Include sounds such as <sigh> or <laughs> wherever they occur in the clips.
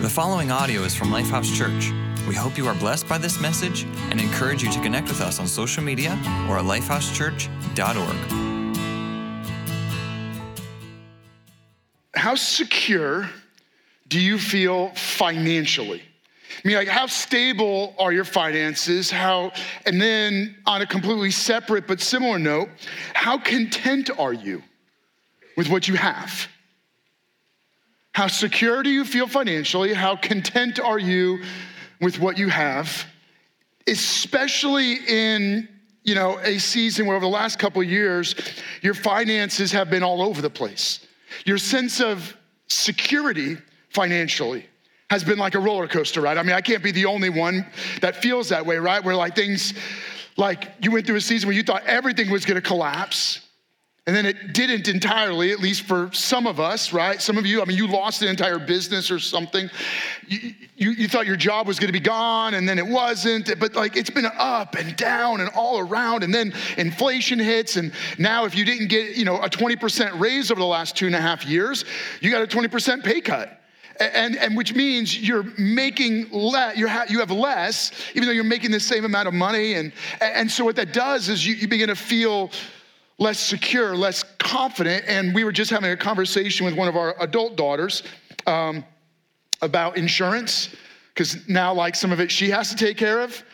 The following audio is from Lifehouse Church. We hope you are blessed by this message and encourage you to connect with us on social media or at lifehousechurch.org. How secure do you feel financially? I mean, like, how stable are your finances? How, and then on a completely separate but similar note, how content are you with what you have? How secure do you feel financially? How content are you with what you have? Especially in you know a season where over the last couple of years your finances have been all over the place. Your sense of security financially has been like a roller coaster right? I mean, I can't be the only one that feels that way, right? Where like things like you went through a season where you thought everything was going to collapse and then it didn't entirely, at least for some of us, right? Some of you, I mean, you lost an entire business or something. You, you, you thought your job was gonna be gone and then it wasn't. But like it's been up and down and all around. And then inflation hits. And now, if you didn't get, you know, a 20% raise over the last two and a half years, you got a 20% pay cut. And, and which means you're making less, you have you have less, even though you're making the same amount of money. And, and so what that does is you, you begin to feel less secure, less confident. And we were just having a conversation with one of our adult daughters um, about insurance, because now, like some of it, she has to take care of.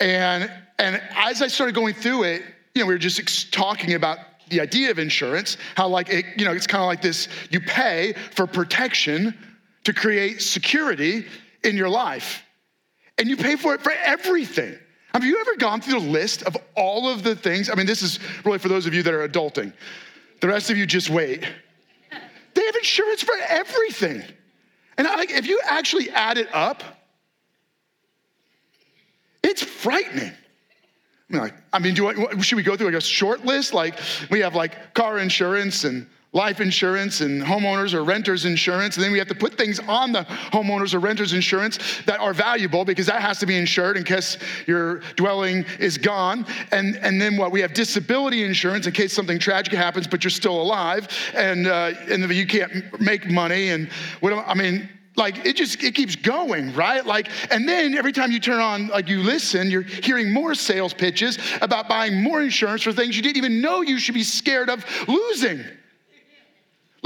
And, and as I started going through it, you know, we were just talking about the idea of insurance, how like it, you know, it's kind of like this you pay for protection to create security in your life. And you pay for it for everything. Have you ever gone through the list of all of the things? I mean, this is really for those of you that are adulting. The rest of you just wait. They have insurance for everything. And I, if you actually add it up, it's frightening. I mean, like, I mean, do I, should we go through like a short list? Like, we have like car insurance and life insurance and homeowners or renters insurance. And then we have to put things on the homeowners or renters insurance that are valuable because that has to be insured in case your dwelling is gone. And, and then what? We have disability insurance in case something tragic happens, but you're still alive and, uh, and you can't make money. And what, I mean, like it just it keeps going right like and then every time you turn on like you listen you're hearing more sales pitches about buying more insurance for things you didn't even know you should be scared of losing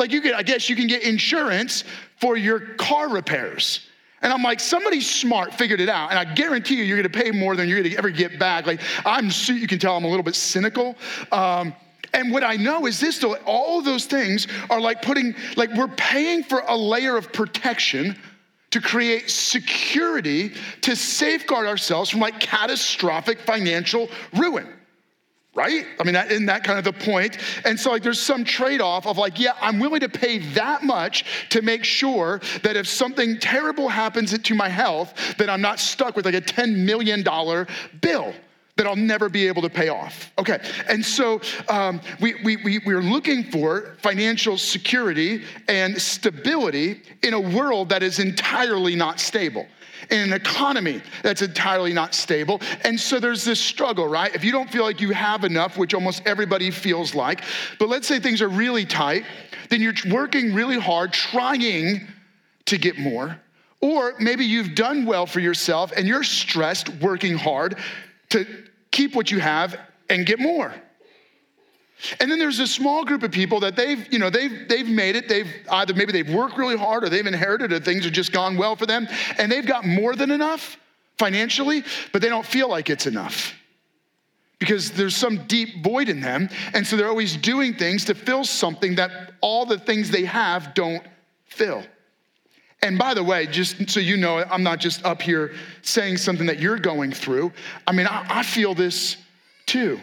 like you can, I guess you can get insurance for your car repairs. And I'm like, somebody smart figured it out. And I guarantee you, you're gonna pay more than you're gonna ever get back. Like, I'm, you can tell I'm a little bit cynical. Um, and what I know is this though, all those things are like putting, like, we're paying for a layer of protection to create security to safeguard ourselves from like catastrophic financial ruin right? I mean, that, isn't that kind of the point? And so, like, there's some trade off of, like, yeah, I'm willing to pay that much to make sure that if something terrible happens to my health, that I'm not stuck with like a $10 million bill that I'll never be able to pay off. Okay, and so um, we, we, we, we're looking for financial security and stability in a world that is entirely not stable in an economy that's entirely not stable. And so there's this struggle, right? If you don't feel like you have enough, which almost everybody feels like, but let's say things are really tight, then you're working really hard trying to get more. Or maybe you've done well for yourself and you're stressed working hard to keep what you have and get more. And then there's a small group of people that they've, you know, they've, they've made it. They've either maybe they've worked really hard or they've inherited or things have just gone well for them. And they've got more than enough financially, but they don't feel like it's enough because there's some deep void in them. And so they're always doing things to fill something that all the things they have don't fill. And by the way, just so you know, I'm not just up here saying something that you're going through. I mean, I, I feel this too.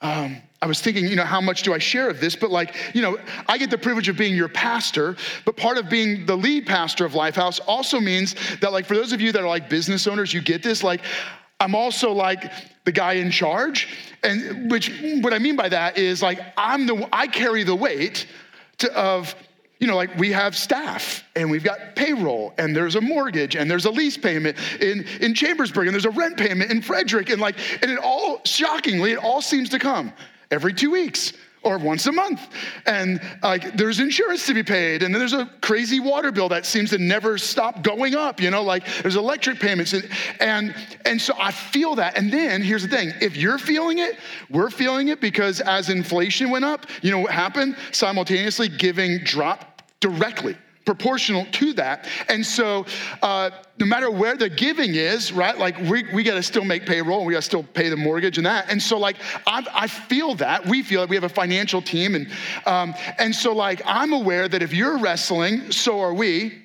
Um, I was thinking, you know, how much do I share of this? But like, you know, I get the privilege of being your pastor, but part of being the lead pastor of Lifehouse also means that, like, for those of you that are like business owners, you get this. Like, I'm also like the guy in charge, and which what I mean by that is like I'm the I carry the weight to, of you know, like we have staff and we've got payroll and there's a mortgage and there's a lease payment in, in Chambersburg and there's a rent payment in Frederick and like, and it all, shockingly, it all seems to come every two weeks or once a month. And like there's insurance to be paid, and then there's a crazy water bill that seems to never stop going up, you know, like there's electric payments. And and, and so I feel that. And then here's the thing: if you're feeling it, we're feeling it because as inflation went up, you know what happened? Simultaneously giving dropped directly proportional to that. And so, uh, no matter where the giving is, right? Like we, we got to still make payroll and we got to still pay the mortgage and that. And so, like I, I feel that we feel that we have a financial team, and um, and so like I'm aware that if you're wrestling, so are we.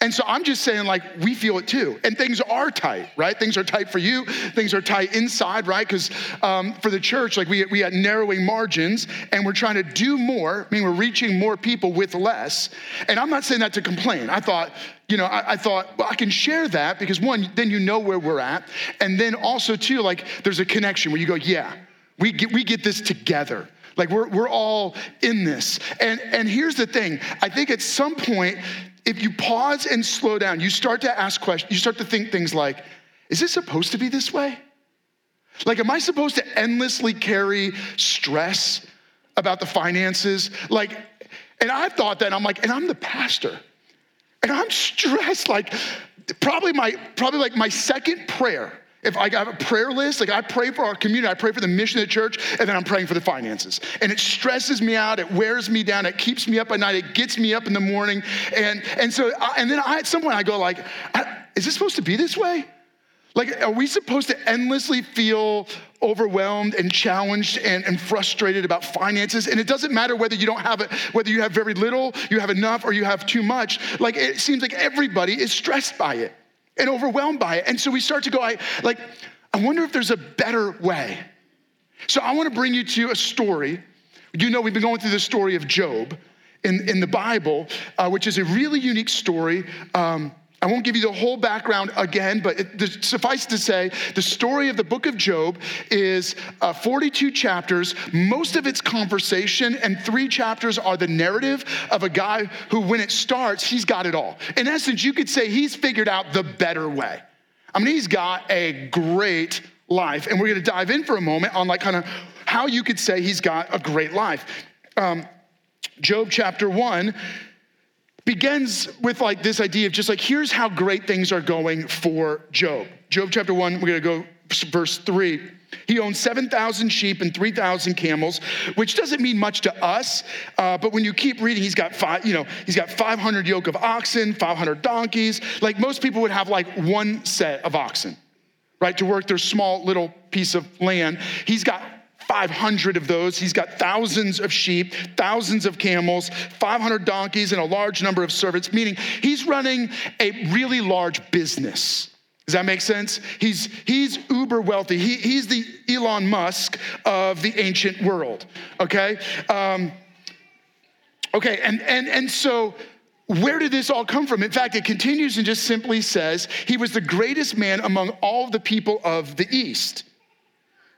And so I'm just saying, like, we feel it too. And things are tight, right? Things are tight for you. Things are tight inside, right? Because um, for the church, like, we, we had narrowing margins and we're trying to do more. I mean, we're reaching more people with less. And I'm not saying that to complain. I thought, you know, I, I thought, well, I can share that because one, then you know where we're at. And then also, too, like, there's a connection where you go, yeah, we get, we get this together. Like we're, we're all in this. And, and here's the thing I think at some point, if you pause and slow down, you start to ask questions, you start to think things like, is this supposed to be this way? Like, am I supposed to endlessly carry stress about the finances? Like, and I've thought that, I'm like, and I'm the pastor, and I'm <laughs> stressed. Like, probably my, probably like my second prayer if I have a prayer list, like I pray for our community, I pray for the mission of the church, and then I'm praying for the finances. And it stresses me out, it wears me down, it keeps me up at night, it gets me up in the morning. And, and so, I, and then I, at some point I go like, is this supposed to be this way? Like, are we supposed to endlessly feel overwhelmed and challenged and, and frustrated about finances? And it doesn't matter whether you don't have it, whether you have very little, you have enough, or you have too much. Like, it seems like everybody is stressed by it and overwhelmed by it. And so we start to go, I like, I wonder if there's a better way. So I want to bring you to a story. You know, we've been going through the story of Job in, in the Bible, uh, which is a really unique story. Um, I won't give you the whole background again, but it, suffice to say, the story of the book of Job is uh, 42 chapters. Most of it's conversation, and three chapters are the narrative of a guy who, when it starts, he's got it all. In essence, you could say he's figured out the better way. I mean, he's got a great life, and we're gonna dive in for a moment on like kind of how you could say he's got a great life. Um, Job chapter one begins with like this idea of just like, here's how great things are going for Job. Job chapter one, we're gonna go verse three. He owns 7,000 sheep and 3,000 camels, which doesn't mean much to us. Uh, but when you keep reading, he's got five, you know, he's got 500 yoke of oxen, 500 donkeys. Like most people would have like one set of oxen, right, to work their small little piece of land. He's got 500 of those. He's got thousands of sheep, thousands of camels, 500 donkeys, and a large number of servants, meaning he's running a really large business. Does that make sense? He's, he's uber wealthy. He, he's the Elon Musk of the ancient world, okay? Um, okay, and, and, and so where did this all come from? In fact, it continues and just simply says, He was the greatest man among all the people of the East.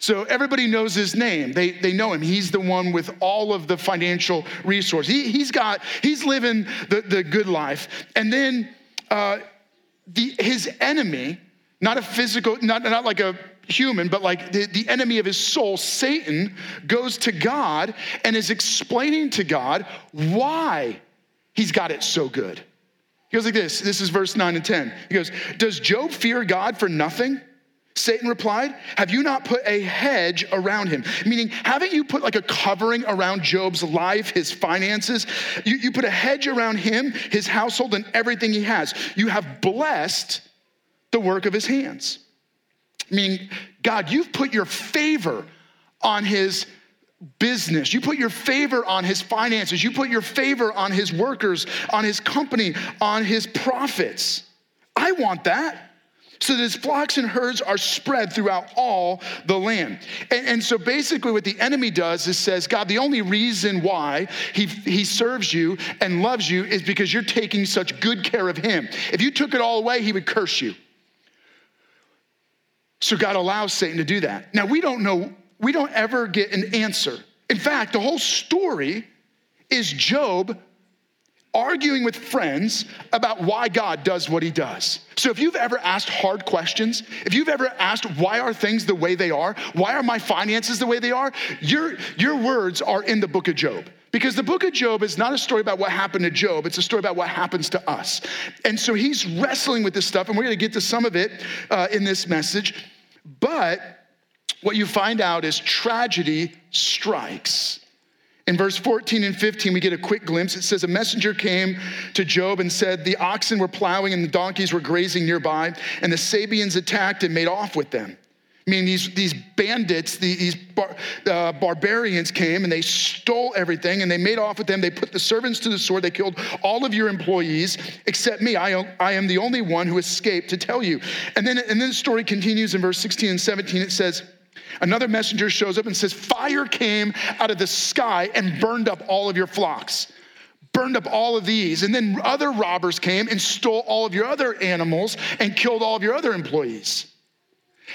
So everybody knows his name. They, they know him. He's the one with all of the financial resources. He, he's got, he's living the, the good life. And then uh, the, his enemy, not a physical, not, not like a human, but like the, the enemy of his soul, Satan, goes to God and is explaining to God why he's got it so good. He goes like this. This is verse 9 and 10. He goes, Does Job fear God for nothing? Satan replied, Have you not put a hedge around him? Meaning, haven't you put like a covering around Job's life, his finances? You, you put a hedge around him, his household, and everything he has. You have blessed the work of his hands. Meaning, God, you've put your favor on his business. You put your favor on his finances. You put your favor on his workers, on his company, on his profits. I want that so that his flocks and herds are spread throughout all the land. And, and, so basically, what the enemy does is says, God, the only reason why he, he serves you and loves you is because you're taking such good care of him. If you took it all away, he would curse you. So God allows Satan to do that. Now, we don't know, we don't ever get an answer. In fact, the whole story is Job arguing with friends about why God does what he does. So if you've ever asked hard questions, if you've ever asked why are things the way they are, why are my finances the way they are, your, your words are in the book of Job. Because the book of Job is not a story about what happened to Job, it's a story about what happens to us. And so he's wrestling with this stuff, and we're gonna get to some of it uh, in this message. But what you find out is tragedy strikes. In verse 14 and 15, we get a quick glimpse. It says, A messenger came to Job and said, The oxen were plowing and the donkeys were grazing nearby, and the Sabeans attacked and made off with them. I mean, these, these bandits, these bar, uh, barbarians came and they stole everything and they made off with them. They put the servants to the sword. They killed all of your employees except me. I, I am the only one who escaped to tell you. And then, and then the story continues in verse 16 and 17. It says, Another messenger shows up and says, Fire came out of the sky and burned up all of your flocks, burned up all of these. And then other robbers came and stole all of your other animals and killed all of your other employees.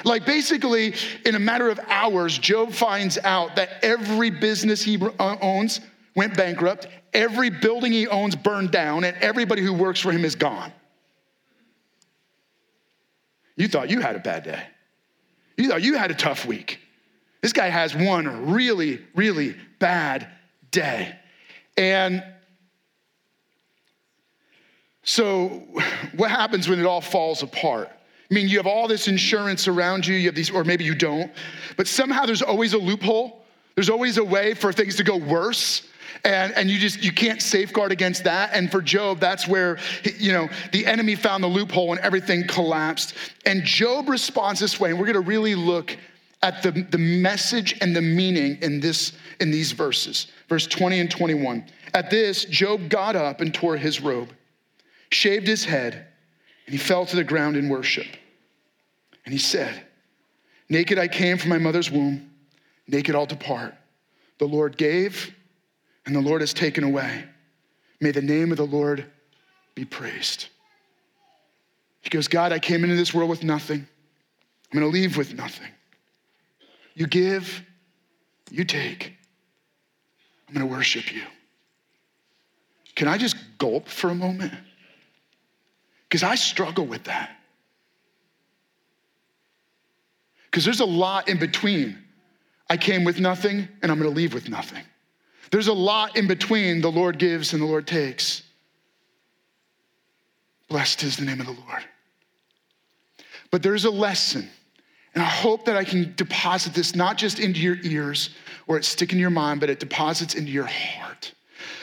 Like basically, in a matter of hours, Job finds out that every business he uh, owns went bankrupt, every building he owns burned down, and everybody who works for him is gone. You thought you had a bad day. You thought you had a tough week. This guy has one really, really bad day. And so, what happens when it all falls apart? I mean, you have all this insurance around you, you have these, or maybe you don't, but somehow there's always a loophole. There's always a way for things to go worse. And, and you just you can't safeguard against that. And for job that's where you know the enemy found the loophole and everything collapsed. And job responds this way and we're going to really look at the, the message and the meaning in this in these verses. Verse 20 and 21 at this job got up and tore his robe shaved his head and he fell to the ground in worship. And he said naked i came from my mother's womb naked i'll depart. The lord gave and the Lord has taken away. May the name of the Lord be praised. He goes, God, I came into this world with nothing. I'm going to leave with nothing. You give, you take. I'm going to worship you. Can I just gulp for a moment? Because I struggle with that. Because there's a lot in between. I came with nothing and I'm going to leave with nothing. There's a lot in between the Lord gives and the Lord takes. Blessed is the name of the Lord. But there's a lesson, and I hope that I can deposit this not just into your ears or it stick in your mind, but it deposits into your heart.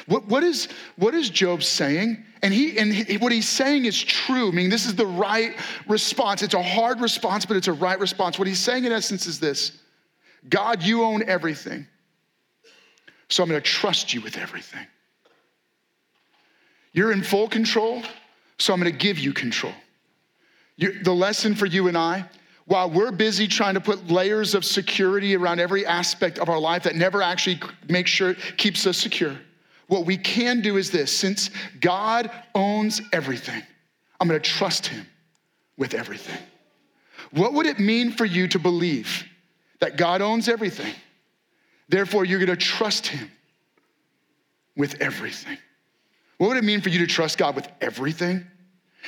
What, what, is, what is Job saying? And, he, and he, what he's saying is true. I mean, this is the right response. It's a hard response, but it's a right response. What he's saying, in essence, is this God, you own everything. So I'm going to trust you with everything. You're in full control, so I'm going to give you control. You're, the lesson for you and I, while we're busy trying to put layers of security around every aspect of our life that never actually makes sure keeps us secure, what we can do is this since God owns everything, I'm going to trust him with everything. What would it mean for you to believe that God owns everything? Therefore, you're going to trust Him with everything. What would it mean for you to trust God with everything?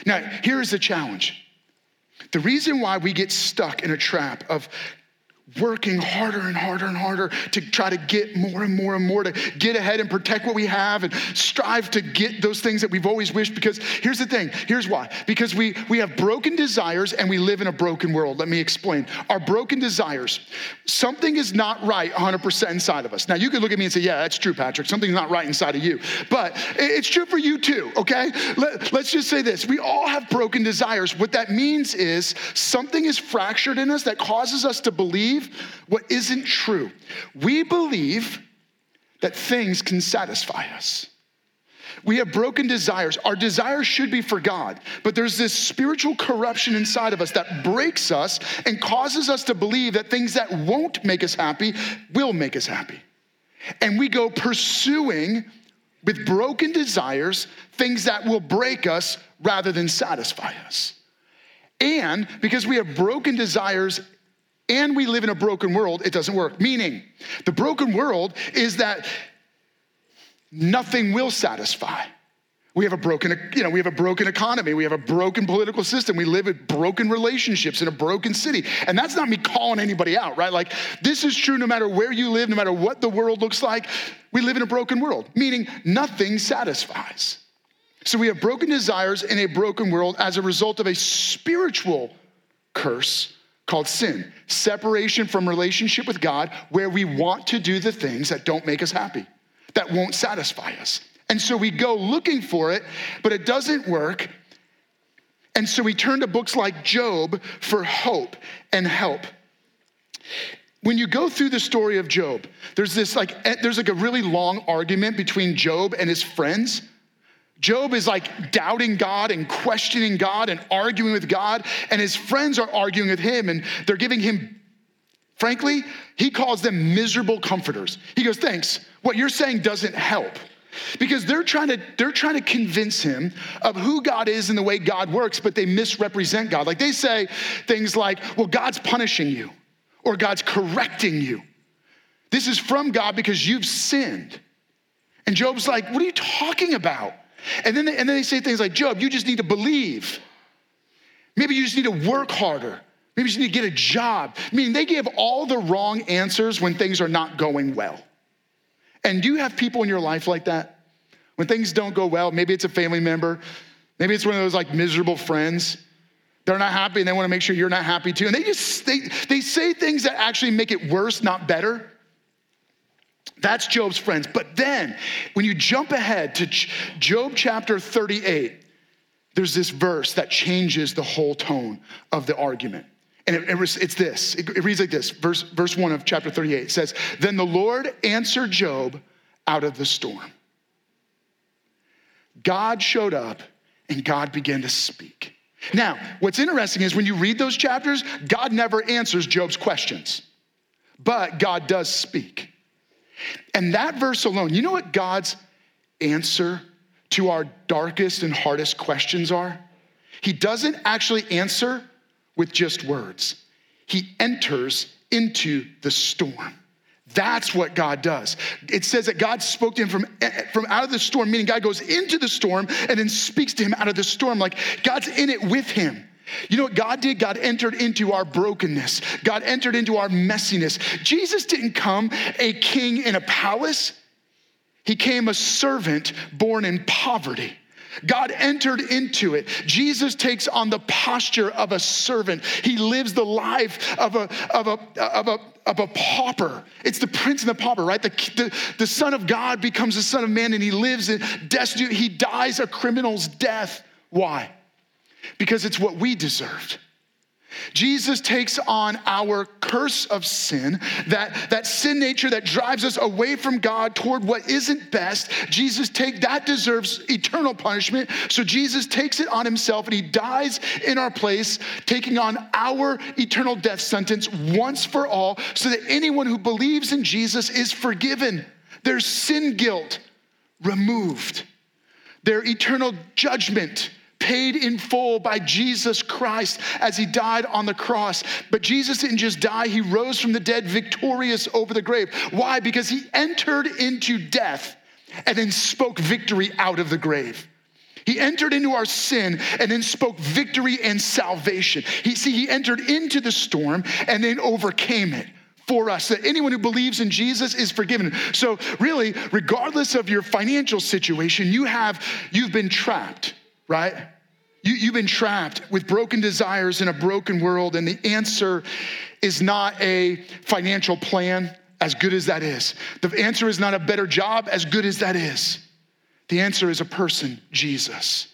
Now, here's the challenge. The reason why we get stuck in a trap of working harder and harder and harder to try to get more and more and more to get ahead and protect what we have and strive to get those things that we've always wished. Because here's the thing. Here's why. Because we we have broken desires and we live in a broken world. Let me explain. Our broken desires something is not right 100% inside of us. Now you could look at me and say yeah that's true patrick. Something's not right inside of you. But it's true for you too okay? Let, let's just say this. We all have broken desires. What that means is something is fractured in us that causes us to believe believe what isn't true. We believe that things can satisfy us. We have broken desires. Our desires should be for God, but there's this spiritual corruption inside of us that breaks us and causes us to believe that things that won't make us happy will make us happy. And we go pursuing with broken desires things that will break us rather than satisfy us. And because we have broken desires and we live in a broken world, it doesn't work. Meaning, the broken world is that nothing will satisfy. We have a broken, you know, we have a broken economy. We have a broken political system. We live with broken relationships in a broken city. And that's not me calling anybody out, right? Like this is true no matter where you live, no matter what the world looks like. We live in a broken world, meaning nothing satisfies. So we have broken desires in a broken world as a result of a spiritual curse called sin. Separation from relationship with God where we want to do the things that don't make us happy, that won't satisfy us. And so we go looking for it, but it doesn't work. And so we turn to books like Job for hope and help. When you go through the story of Job, there's this like eh, there's like a really long argument between Job and his friends. Job is like doubting God and questioning God and arguing with God, and his friends are arguing with him and they're giving him, frankly, he calls them miserable comforters. He goes, Thanks, what you're saying doesn't help. Because they're trying to they're trying to convince him of who God is and the way God works but they misrepresent God. Like they say things like well God's punishing you or God's correcting you. This is from God because you've sinned. And Job's like what are you talking about and then they, and then they say things like Job you just need to believe maybe you just need to work harder maybe you need to get a job meaning they give all the wrong answers when things are not going well and do you have people in your life like that? When things don't go well, maybe it's a family member, maybe it's one of those like miserable friends. They're not happy and they want to make sure you're not happy too. And they just they, they say things that actually make it worse, not better. That's Job's friends. But then when you jump ahead to Job chapter 38, there's this verse that changes the whole tone of the argument. And it, it it's this it, it reads like this verse, verse 1 of chapter 38 says, Then the Lord answered Job out of the storm. God showed up and God began to speak. Now, what's interesting is when you read those chapters, God never answers Job's questions, but God does speak. And that verse alone, you know what God's answer to our darkest and hardest questions are? He doesn't actually answer with just words. He enters into the storm. That's what God does. It says that God spoke to him from, eh, eh, from out of the storm, meaning God goes into the storm and then speaks to him out of the storm, like God's in it with him. You know what God did? God entered into our brokenness. God entered into our messiness. Jesus didn't come a king in a palace, he came a servant born in poverty. God entered into it. Jesus takes on the posture of a servant. He lives the life of a, of a, of a, of a pauper. It's the prince and the pauper, right? The, the, the son of God becomes the son of man and he lives in destitute. He dies a criminal's death. Why? Because it's what we deserved. Jesus takes on our curse of sin, that, that sin nature that drives us away from God toward what isn't best. Jesus take that deserves eternal punishment. So Jesus takes it on himself and he dies in our place, taking on our eternal death sentence once for all, so that anyone who believes in Jesus is forgiven. Their sin guilt removed. Their eternal judgment paid in full by Jesus Christ as he died on the cross. But Jesus didn't just die, he rose from the dead victorious over the grave. Why? Because he entered into death and then spoke victory out of the grave. He entered into our sin and then spoke victory and salvation. He see he entered into the storm and then overcame it for us that anyone who believes in Jesus is forgiven. So really, regardless of your financial situation, you have you've been trapped right? You, you've been trapped with broken desires in a broken world, and the answer is not a financial plan, as good as that is. The answer is not a better job, as good as that is. The answer is a person, Jesus,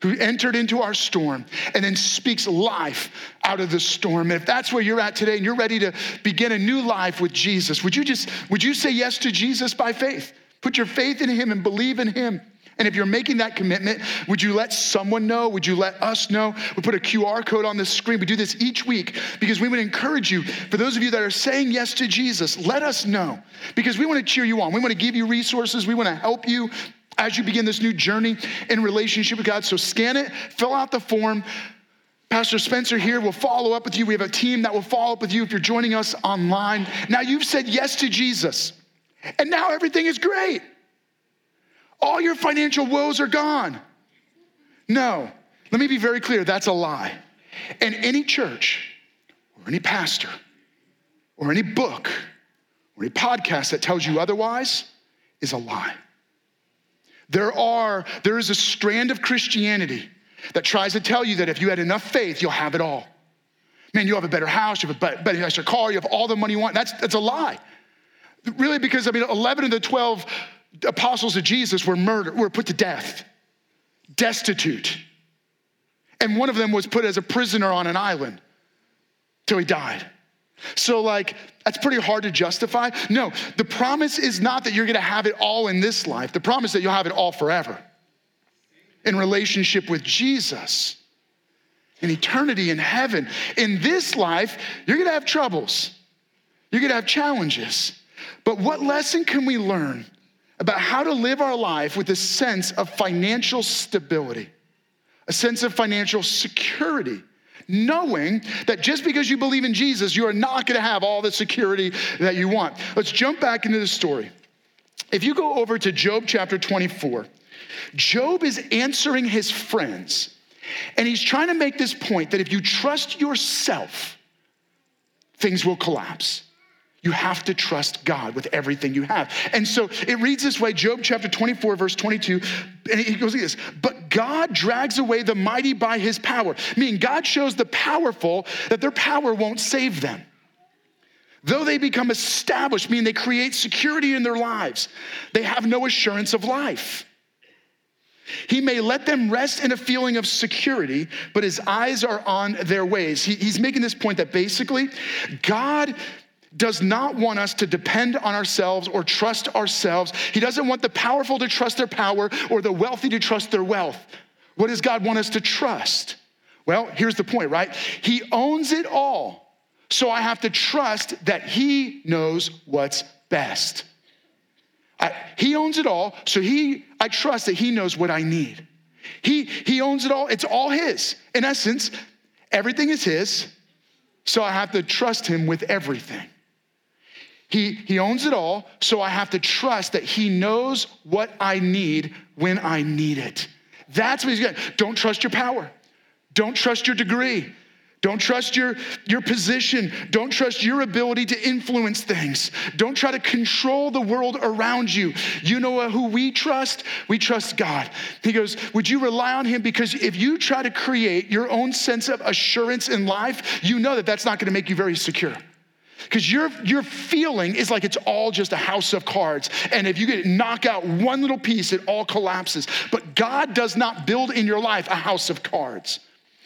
who entered into our storm and then speaks life out of the storm. And if that's where you're at today and you're ready to begin a new life with Jesus, would you just would you say yes to Jesus by faith? Put your faith in him and believe in him. And if you're making that commitment, would you let someone know? Would you let us know? We put a QR code on the screen. We do this each week because we would encourage you, for those of you that are saying yes to Jesus, let us know because we want to cheer you on. We want to give you resources. We want to help you as you begin this new journey in relationship with God. So scan it, fill out the form. Pastor Spencer here will follow up with you. We have a team that will follow up with you if you're joining us online. Now you've said yes to Jesus, and now everything is great. All your financial woes are gone. No, let me be very clear that's a lie. And any church or any pastor or any book or any podcast that tells you otherwise is a lie. There are, there is a strand of Christianity that tries to tell you that if you had enough faith, you'll have it all. Man, you have a better house, you have a better, nicer car, you have all the money you want. That's, that's a lie. Really, because I mean, 11 of the 12 apostles of Jesus were murdered, were put to death, destitute. And one of them was put as a prisoner on an island till he died. So, like, that's pretty hard to justify. No, the promise is not that you're gonna have it all in this life. The promise that you'll have it all forever in relationship with Jesus, in eternity in heaven. In this life, you're gonna have troubles, you're gonna have challenges. But what lesson can we learn about how to live our life with a sense of financial stability, a sense of financial security? knowing that just because you believe in Jesus, you are not going to have all the security that you want. Let's jump back into the story. If you go over to Job chapter 24, Job is answering his friends, and he's trying to make this point that if you trust yourself, things will collapse. You have to trust God with everything you have. And so it reads this way Job chapter 24, verse 22, and he goes like this But God drags away the mighty by his power, meaning God shows the powerful that their power won't save them. Though they become established, meaning they create security in their lives, they have no assurance of life. He may let them rest in a feeling of security, but his eyes are on their ways. He, he's making this point that basically, God does not want us to depend on ourselves or trust ourselves. He doesn't want the powerful to trust their power or the wealthy to trust their wealth. What does God want us to trust? Well, here's the point, right? He owns it all. So I have to trust that He knows what's best. I, he owns it all, so he, I trust that He knows what I need. He, he owns it all, it's all His. In essence, everything is His, so I have to trust Him with everything. He, he owns it all, so I have to trust that He knows what I need when I need it. That's what He's got. Don't trust your power. Don't trust your degree. Don't trust your, your position. Don't trust your ability to influence things. Don't try to control the world around you. You know who we trust? We trust God. He goes, Would you rely on Him? Because if you try to create your own sense of assurance in life, you know that that's not going to make you very secure. Because your, your feeling is like it's all just a house of cards. And if you get knock out one little piece, it all collapses. But God does not build in your life a house of cards.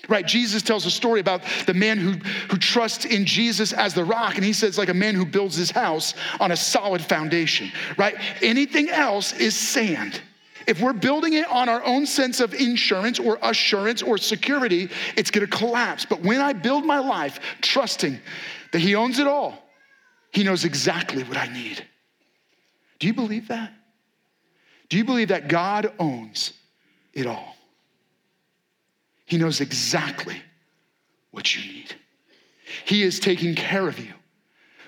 Right, Jesus tells a story about the man who, who trusts in Jesus as the rock, and he says, like a man who builds his house on a solid foundation, right? Anything else is sand. If we're building it on our own sense of insurance or assurance or security, it's gonna collapse. But when I build my life trusting that He owns it all. He knows exactly what I need. Do you believe that? Do you believe that God owns it all? He knows exactly what you need. He is taking care of you.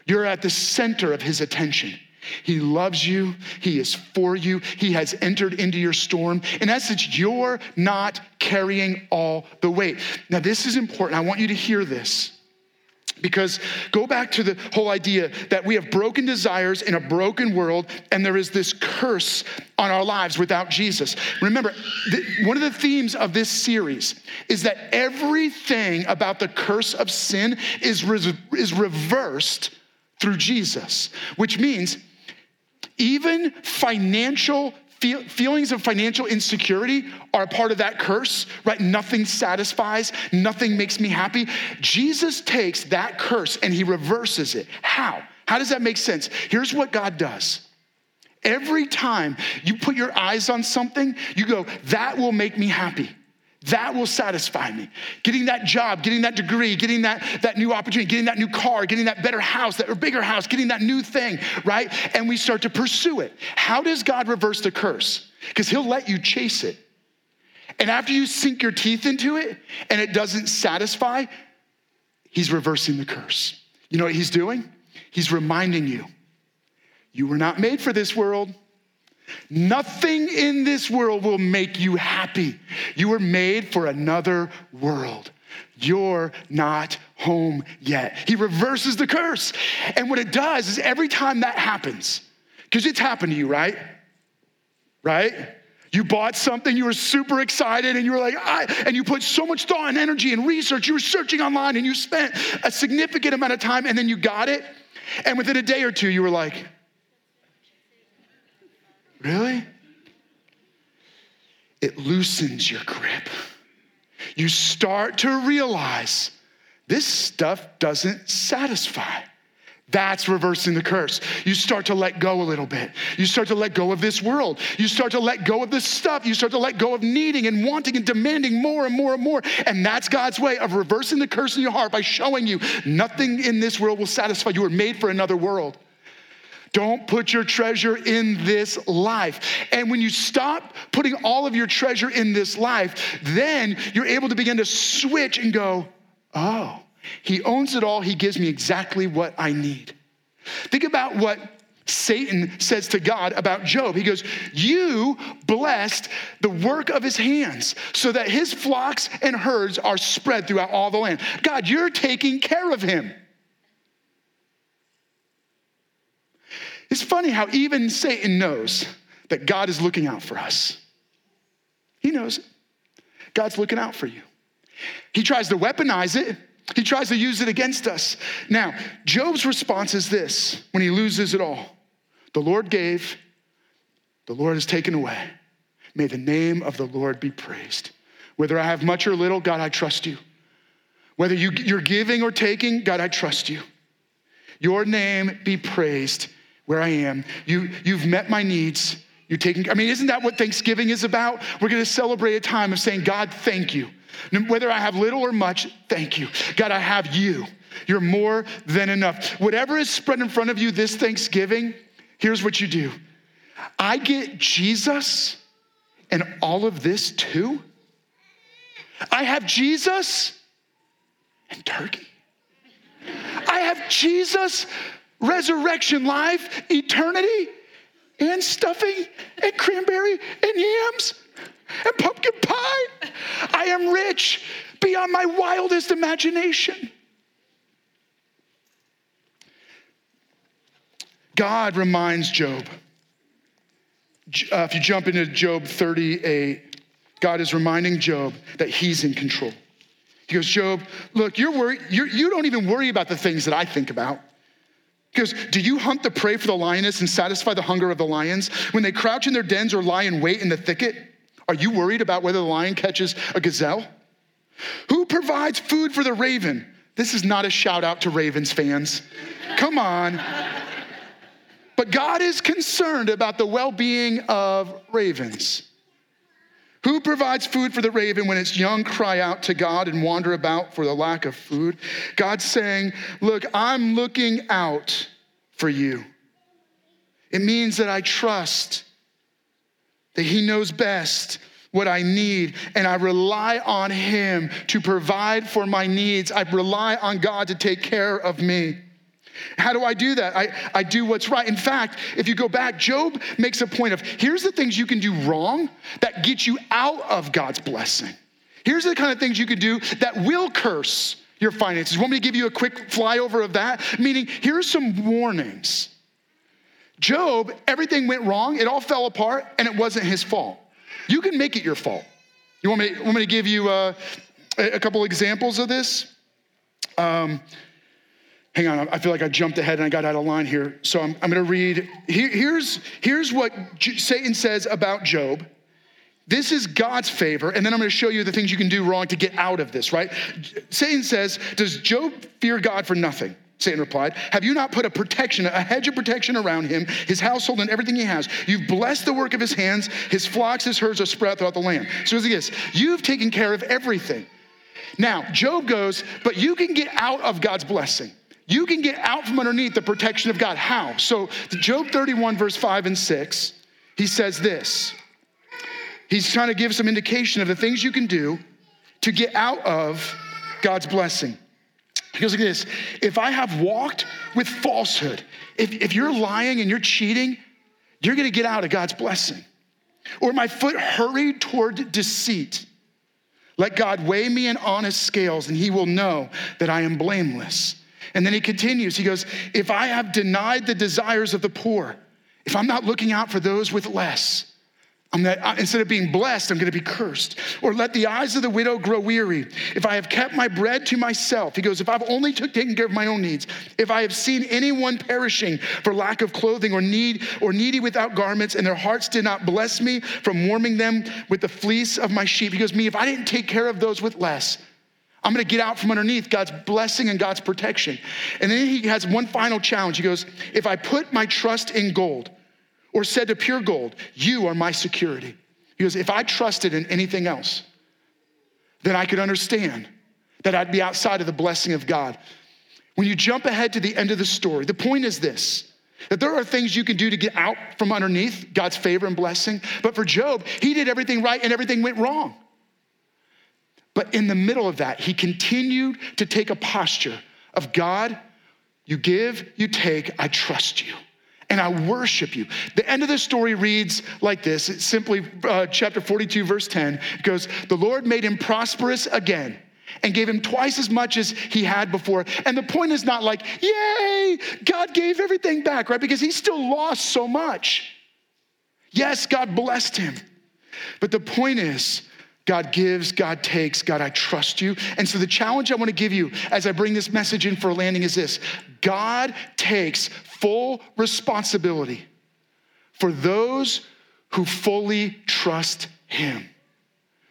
You're at the center of His attention. He loves you. He is for you. He has entered into your storm. In essence, you're not carrying all the weight. Now, this is important. I want you to hear this. Because go back to the whole idea that we have broken desires in a broken world, and there is this curse on our lives without Jesus. Remember, one of the themes of this series is that everything about the curse of sin is, re- is reversed through Jesus, which means even financial Feel, feelings of financial insecurity are a part of that curse, right? Nothing satisfies, nothing makes me happy. Jesus takes that curse and he reverses it. How? How does that make sense? Here's what God does. Every time you put your eyes on something, you go, that will make me happy. That will satisfy me. Getting that job, getting that degree, getting that, that new opportunity, getting that new car, getting that better house, that or bigger house, getting that new thing, right? And we start to pursue it. How does God reverse the curse? Because He'll let you chase it. And after you sink your teeth into it and it doesn't satisfy, He's reversing the curse. You know what He's doing? He's reminding you, you were not made for this world. Nothing in this world will make you happy. You were made for another world. You're not home yet. He reverses the curse. And what it does is every time that happens, because it's happened to you, right? Right? You bought something, you were super excited, and you were like, I, and you put so much thought and energy and research. You were searching online and you spent a significant amount of time, and then you got it. And within a day or two, you were like, Really? It loosens your grip. You start to realize this stuff doesn't satisfy. That's reversing the curse. You start to let go a little bit. You start to let go of this world. You start to let go of this stuff. You start to let go of needing and wanting and demanding more and more and more. And that's God's way of reversing the curse in your heart by showing you nothing in this world will satisfy. You were made for another world. Don't put your treasure in this life. And when you stop putting all of your treasure in this life, then you're able to begin to switch and go, oh, he owns it all. He gives me exactly what I need. Think about what Satan says to God about Job. He goes, You blessed the work of his hands so that his flocks and herds are spread throughout all the land. God, you're taking care of him. It's funny how even Satan knows that God is looking out for us. He knows it. God's looking out for you. He tries to weaponize it, he tries to use it against us. Now, Job's response is this when he loses it all The Lord gave, the Lord has taken away. May the name of the Lord be praised. Whether I have much or little, God, I trust you. Whether you, you're giving or taking, God, I trust you. Your name be praised where I am. You, you've met my needs. You're taking, I mean, isn't that what Thanksgiving is about? We're gonna celebrate a time of saying, God, thank you. Whether I have little or much, thank you. God, I have you. You're more than enough. Whatever is spread in front of you this Thanksgiving, here's what you do I get Jesus and all of this too. I have Jesus and turkey. I have Jesus resurrection life, eternity, and stuffing, and cranberry, and yams, and pumpkin pie. I am rich beyond my wildest imagination. God reminds Job. Uh, if you jump into Job 38, God is reminding Job that he's in control. He goes, Job, look, you're worried, you're, you don't even worry about the things that I think about. Because do you hunt the prey for the lioness and satisfy the hunger of the lions? When they crouch in their dens or lie in wait in the thicket, are you worried about whether the lion catches a gazelle? Who provides food for the raven? This is not a shout out to Ravens fans. Come on. But God is concerned about the well being of ravens. Who provides food for the raven when its young cry out to God and wander about for the lack of food? God's saying, Look, I'm looking out for you. It means that I trust that He knows best what I need, and I rely on Him to provide for my needs. I rely on God to take care of me. How do I do that? I, I do what's right. In fact, if you go back, Job makes a point of here's the things you can do wrong that get you out of God's blessing. Here's the kind of things you can do that will curse your finances. Want me to give you a quick flyover of that? Meaning, here's some warnings. Job, everything went wrong, it all fell apart, and it wasn't his fault. You can make it your fault. You want me, want me to give you uh, a couple examples of this? Um, hang on, I feel like I jumped ahead and I got out of line here. So I'm, I'm going to read. Here, here's, here's what J- Satan says about Job. This is God's favor, and then I'm going to show you the things you can do wrong to get out of this, right? Satan says, Does Job fear God for nothing? Satan replied, Have you not put a protection, a hedge of protection around him, his household, and everything he has? You've blessed the work of his hands, his flocks, his herds are spread throughout the land. So as he gets, you've taken care of everything. Now, Job goes, But you can get out of God's blessing. You can get out from underneath the protection of God. How? So, Job 31, verse 5 and 6, he says this. He's trying to give some indication of the things you can do to get out of God's blessing. He goes like this If I have walked with falsehood, if, if you're lying and you're cheating, you're gonna get out of God's blessing. Or my foot hurried toward deceit. Let God weigh me in honest scales, and he will know that I am blameless. And then he continues, he goes, If I have denied the desires of the poor, if I'm not looking out for those with less, I'm not, instead of being blessed, I'm going to be cursed. Or let the eyes of the widow grow weary. If I have kept my bread to myself, he goes, if I've only took, taken care of my own needs, if I have seen anyone perishing for lack of clothing or need or needy without garments, and their hearts did not bless me from warming them with the fleece of my sheep, he goes, me, if I didn't take care of those with less, I'm going to get out from underneath God's blessing and God's protection. And then he has one final challenge. He goes, if I put my trust in gold, or said to pure gold, You are my security. He goes, If I trusted in anything else, then I could understand that I'd be outside of the blessing of God. When you jump ahead to the end of the story, the point is this that there are things you can do to get out from underneath God's favor and blessing. But for Job, he did everything right and everything went wrong. But in the middle of that, he continued to take a posture of God, you give, you take, I trust you and I worship you. The end of the story reads like this it's simply uh, chapter 42, verse 10. It goes, The Lord made him prosperous again and gave him twice as much as he had before. And the point is not like, yay, God gave everything back, right? Because he still lost so much. Yes, God blessed him. But the point is, God gives, God takes, God, I trust you. And so the challenge I want to give you as I bring this message in for a landing is this God takes full responsibility for those who fully trust Him.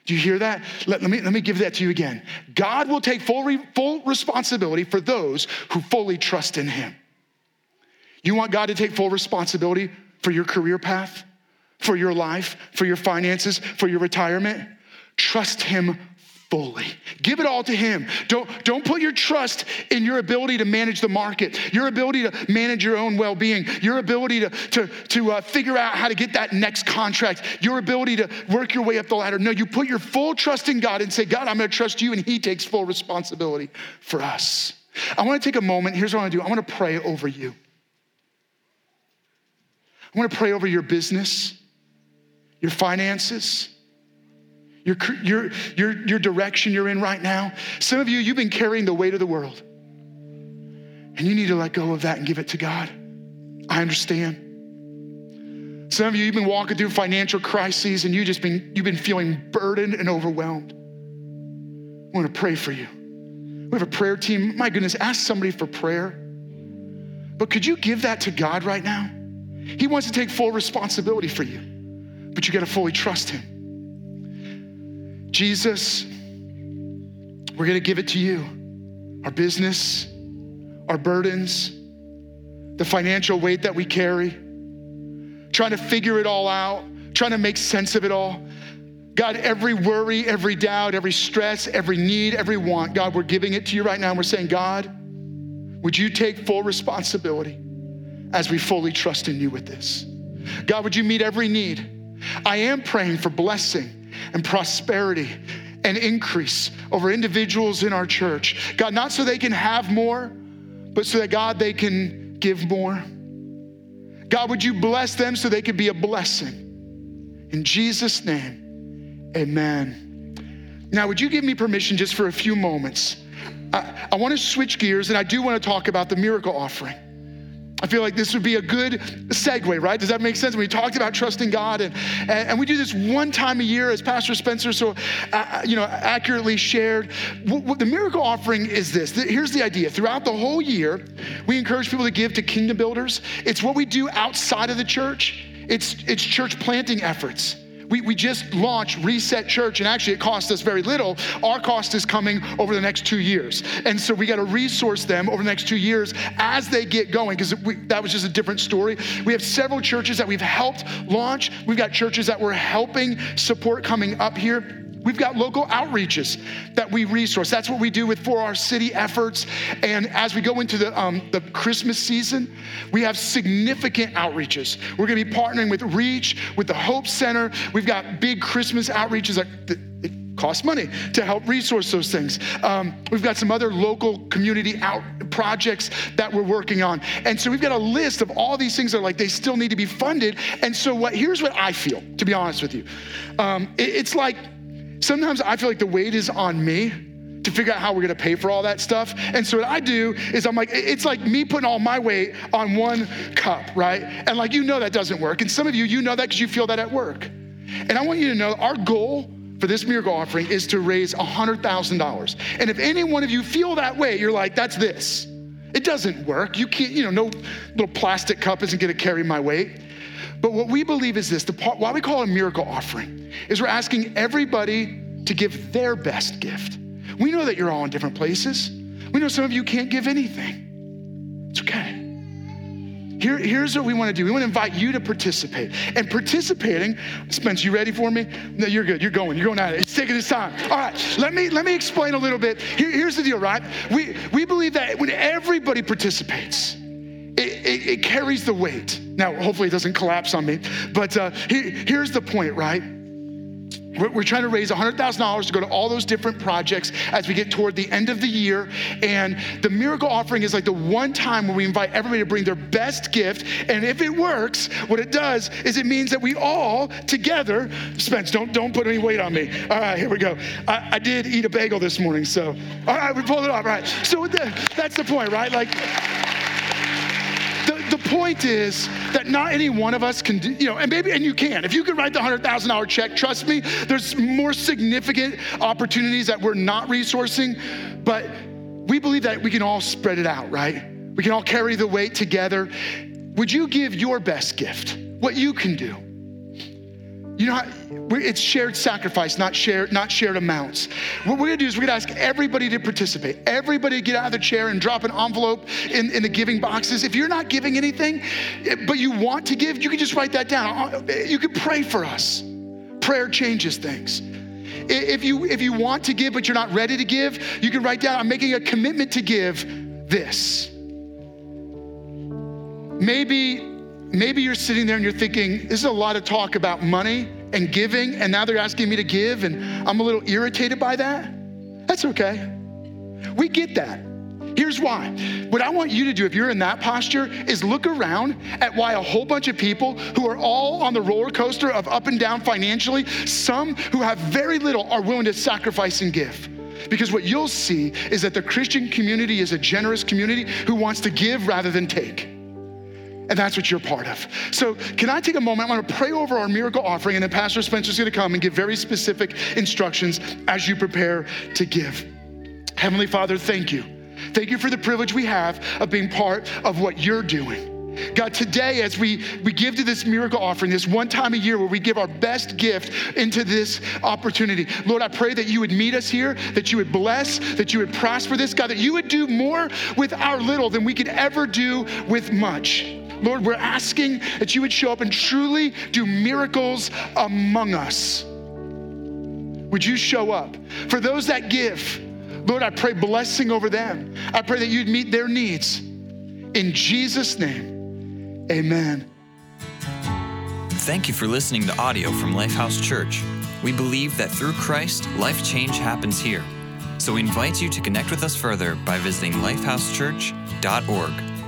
Do you hear that? Let, let, me, let me give that to you again. God will take full, re, full responsibility for those who fully trust in Him. You want God to take full responsibility for your career path, for your life, for your finances, for your retirement? Trust Him fully. Give it all to Him. Don't, don't put your trust in your ability to manage the market, your ability to manage your own well being, your ability to, to, to uh, figure out how to get that next contract, your ability to work your way up the ladder. No, you put your full trust in God and say, God, I'm going to trust you, and He takes full responsibility for us. I want to take a moment. Here's what I want to do I want to pray over you. I want to pray over your business, your finances your, your, your, your direction you're in right now. Some of you, you've been carrying the weight of the world. And you need to let go of that and give it to God. I understand. Some of you, you've been walking through financial crises and you just been, you've been feeling burdened and overwhelmed. I want to pray for you. We have a prayer team. My goodness, ask somebody for prayer. But could you give that to God right now? He wants to take full responsibility for you, but you got to fully trust Him. Jesus, we're going to give it to you our business, our burdens, the financial weight that we carry, trying to figure it all out, trying to make sense of it all. God, every worry, every doubt, every stress, every need, every want, God, we're giving it to you right now. And we're saying, God, would you take full responsibility as we fully trust in you with this? God, would you meet every need? I am praying for blessing and prosperity and increase over individuals in our church. God, not so they can have more, but so that God, they can give more. God, would you bless them so they could be a blessing? In Jesus' name, amen. Now, would you give me permission just for a few moments? I, I want to switch gears and I do want to talk about the miracle offering. I feel like this would be a good segue, right? Does that make sense? We talked about trusting God, and, and, we do this one time a year, as Pastor Spencer so uh, uh you know accurately shared. the miracle offering is this. Here's the idea: throughout the whole year, we encourage people to give to kingdom builders. It's what we do outside of the church. It's it's church planting efforts. We, we just launched Reset Church, and actually it cost us very little. Our cost is coming over the next two years. And so we got to resource them over the next two years as they get going, because that was just a different story. We have several churches that we've helped launch. We've got churches that we're helping support coming up here. We've got local outreaches that we resource. That's what we do with for our city efforts. And as we go into the, um, the Christmas season, we have significant outreaches. We're going to be partnering with Reach, with the Hope Center. We've got big Christmas outreaches. That, it costs money to help resource those things. Um, we've got some other local community out projects that we're working on. And so we've got a list of all these things that are like they still need to be funded. And so what here's what I feel, to be honest with you. Um, it, it's like sometimes I feel like the weight is on me to figure out how we're gonna pay for all that stuff. And so what I do is I'm like, it's like me putting all my weight on one cup, right? And like, you know that doesn't work. And some of you, you know that because you feel that at work. And I want you to know our goal for this miracle offering is to raise $100,000. And if any one of you feel that way, you're like, that's this. It doesn't work. You can't, you know, no little plastic cup isn't gonna carry my weight. But what we believe is this the part, why we call it a miracle offering is we're asking everybody to give their best gift. We know that you're all in different places. We know some of you can't give anything. It's okay. Here, here's what we want to do. We want to invite you to participate. And participating, Spence, you ready for me? No, you're good. You're going. You're going at it. It's taking its time. All right. Let me let me explain a little bit. Here, here's the deal, right? We we believe that when everybody participates, it, it, it carries the weight. Now, hopefully, it doesn't collapse on me. But uh, here, here's the point, right? We're, trying to raise $100,000 to go to all those different projects as we get toward the end of the year. And the miracle offering is like the one time where we invite everybody to bring their best gift. And if it works, what it does is it means that we all together, Spence, don't, don't put any weight on me. All right, here we go. I, I did eat a bagel this morning, so, all right, we pulled it off. Right. So the, that's the point, right? Like, point is that not any one of us can do, you know, and maybe, and you can. If you could write the $100,000 check, trust me, there's more significant opportunities that we're not resourcing, but we believe that we can all spread it out, right? We can all carry the weight together. Would you give your best gift, what you can do? You know, it's shared sacrifice, not shared, not shared amounts. What we're gonna do is we're gonna ask everybody to participate. Everybody get out of the chair and drop an envelope in, in the giving boxes. If you're not giving anything, eh, but you want to give, you can just write that down. Uh, you can pray for us. Prayer changes things. If you if you want to give but you're not ready to give, you can write down, I'm making a commitment to give this. Maybe maybe you're sitting there and you're thinking, this is a lot of talk about money and giving, and now they're asking me to give, and I'm a little irritated by that. That's okay. We get that. Here's why. What I want you to do, if you're in that posture, is look around at why a whole bunch of people who are all on the roller coaster of up and down financially, some who have very little are willing to sacrifice and give. Because what you'll see is that the Christian community is a generous community who wants to give rather than take. And that's what you're part of. So, can I take a moment? I want to pray over our miracle offering, and then Pastor Spencer's going to come and give very specific instructions as you prepare to give. Heavenly Father, thank you. Thank you for the privilege we have of being part of what you're doing. God, today as we, we give to this miracle offering, this one time a year where we give our best gift into this opportunity, Lord, I pray that you would meet us here, that you would bless, that you would prosper this, God, that you would do more with our little than we could ever do with much. Lord, we're asking that you would show up and truly do miracles among us. Would you show up? For those that give, Lord, I pray blessing over them. I pray that you'd meet their needs. In Jesus' name, amen. Thank you for listening to audio from Lifehouse Church. We believe that through Christ, life change happens here. So we invite you to connect with us further by visiting lifehousechurch.org.